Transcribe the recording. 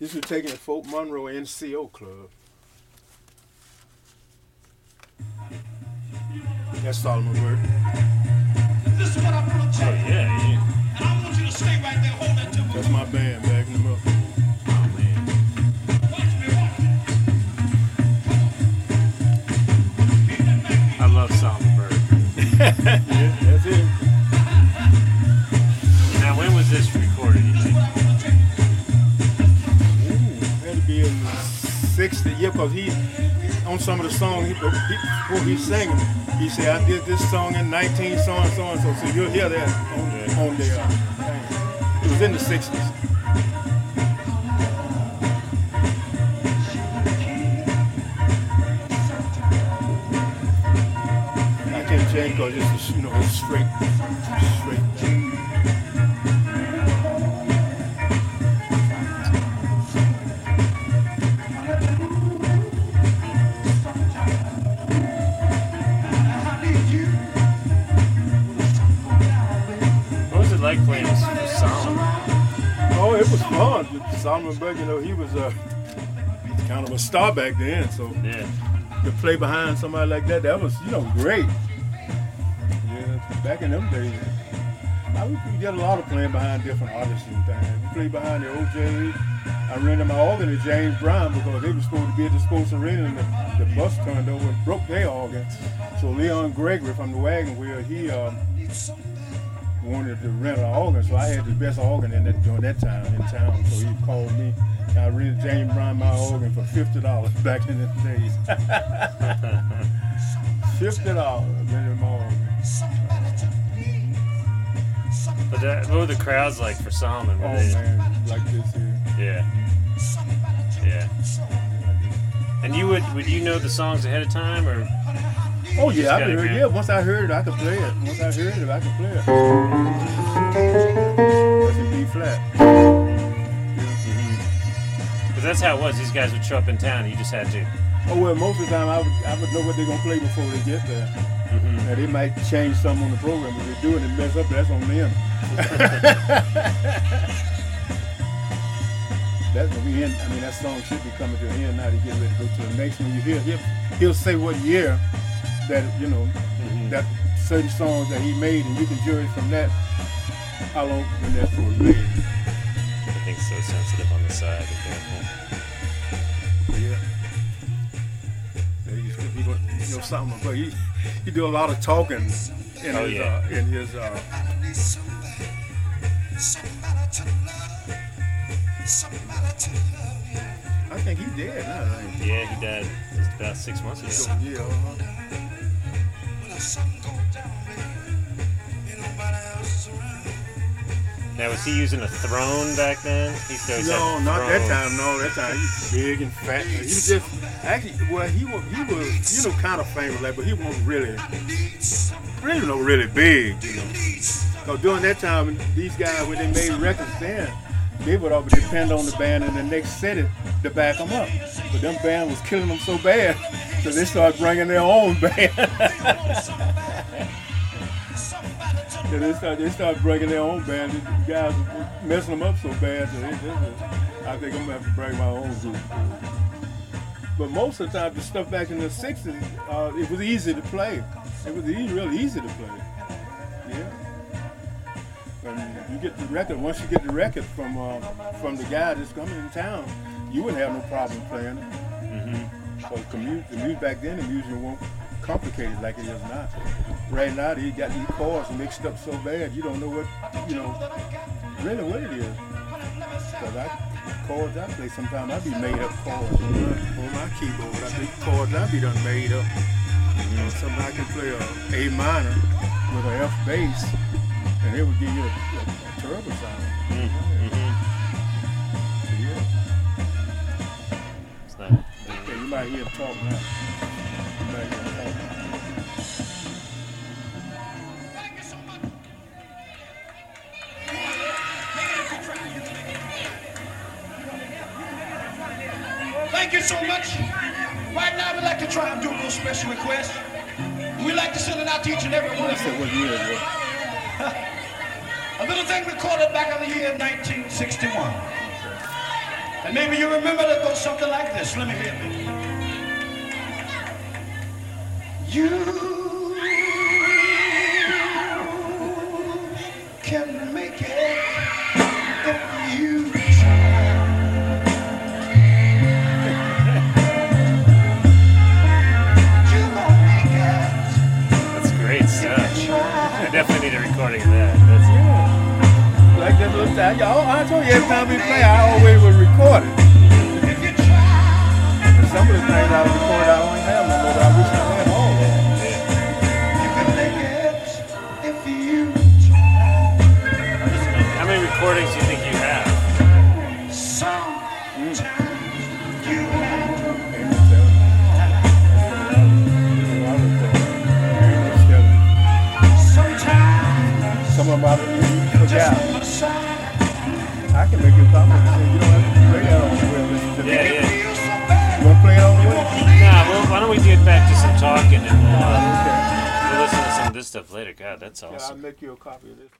This was taken at Fort Monroe NCO Club. That's Solomon Burke. This is what I'm gonna Oh tell you. Oh, yeah, yeah. And I want you to stay right there, hold that to me. That's my band backing them up. Oh man. Watch me, watch me. Beat that back, I love Solomon Burke. Yeah, that's it. Now when was this recorded? 60. Yeah, because he, on some of the songs, he, he, he sang them, he said, I did this song in 19 so and so and so. So you'll hear that on, Yeah. on the uh. It was in the 60s. I can't change because it's, you know, it's straight, straight. Like playing with Solomon? Oh, it was fun. Solomon Burke, you know, he was uh, kind of a star back then. So Yeah. to play behind somebody like that, that was, you know, great. Yeah, back in them days, I we we did a lot of playing behind different artists and things. We played behind the OJ. I rented my organ to James Brown because they were supposed to be at the sports arena and the, the bus turned over and broke their organ. So Leon Gregory from the Wagon Wheel, he um, wanted to rent an organ, so I had the best organ in that during that time in town. So he called me. and I rented James Brown my organ for fifty dollars back in the days. fifty dollars rented my organ. But that, what were the crowds like for Solomon? Were Oh they, man, like this here. Yeah. Yeah. And you would would you know the songs ahead of time or? Oh yeah, I could Yeah, once I heard it, I could play it. Once I heard it, I could play it. That's a B flat. Because that's how it was. These guys would show up in town. and You just had to. Oh well, most of the time I would, I would know what they're gonna play before they get there. Mhm. Now they might change something on the program, but they do it and mess up. That's on them. That's when we end. I mean, that song should be coming to an end now to get ready to go to the next one. You hear he'll, he'll say what year that you know Mhm. that certain songs that he made, and you can judge from that how long when that's was made. think so sensitive on the side. Be careful. Yeah. Yeah, he used to you know, something, but he he do a lot of talking in Oh, his yeah. uh, in his uh, I think he dead now. I think. Yeah, he died it was about six months ago. Yeah. Now was he using a throne back then? He to No, not that time. No, that time he was big and fat. He was just actually well, he was he was you know kind of famous like, but he wasn't really really no really big. You know, because during that time these guys when they made records then. They would all depend on the band in the next city to back them up. But them band was killing them so bad, so they start bringing their own band. Yeah, they start they start breaking their own band. These guys were messing them up so bad. So they, they, I think I'm gonna have to bring my own group. But most of the time, the stuff back in the '60s, uh, it was easy to play. It was e- real easy to play. Yeah. And you get the record. Once you get the record from uh, from the guy that's coming in town, you wouldn't have no problem playing it. Mm-hmm. So commu- the music back then, the music wasn't complicated like it is now. Right now, they got these chords mixed up so bad, you don't know what, you know, really what it is. Because I, chords I play sometimes, I be made up chords on my, on my keyboard. I think chords I be done made up. You know, sometimes I can play a A minor with an F bass, and it would give you a, a, a terrible sound. Mm-hmm. Yeah. You might hear him talk now. You might hear him talk. Thank you so much. Right now, we'd like to try and do a little special request. We'd like to send it out to each and every one of you. what year is it? A little thing recorded back in the year 1961. And maybe you remember that goes something like this. Let me hear it. You can make it if you try. You gonna make it That's great stuff. I definitely need a recording of that. That's That little time. Y'all, I told you every time we play, I always would record it. And some of the things I record, I don't have I can make you a copy you don't have to play that on the way. Listen to Yeah, me. yeah. You want to play it on the way? Nah, well, why don't we get back to some talking and we'll, uh, Okay. we'll listen to some of this stuff later. God, that's awesome. Yeah, I'll make you a copy of this one.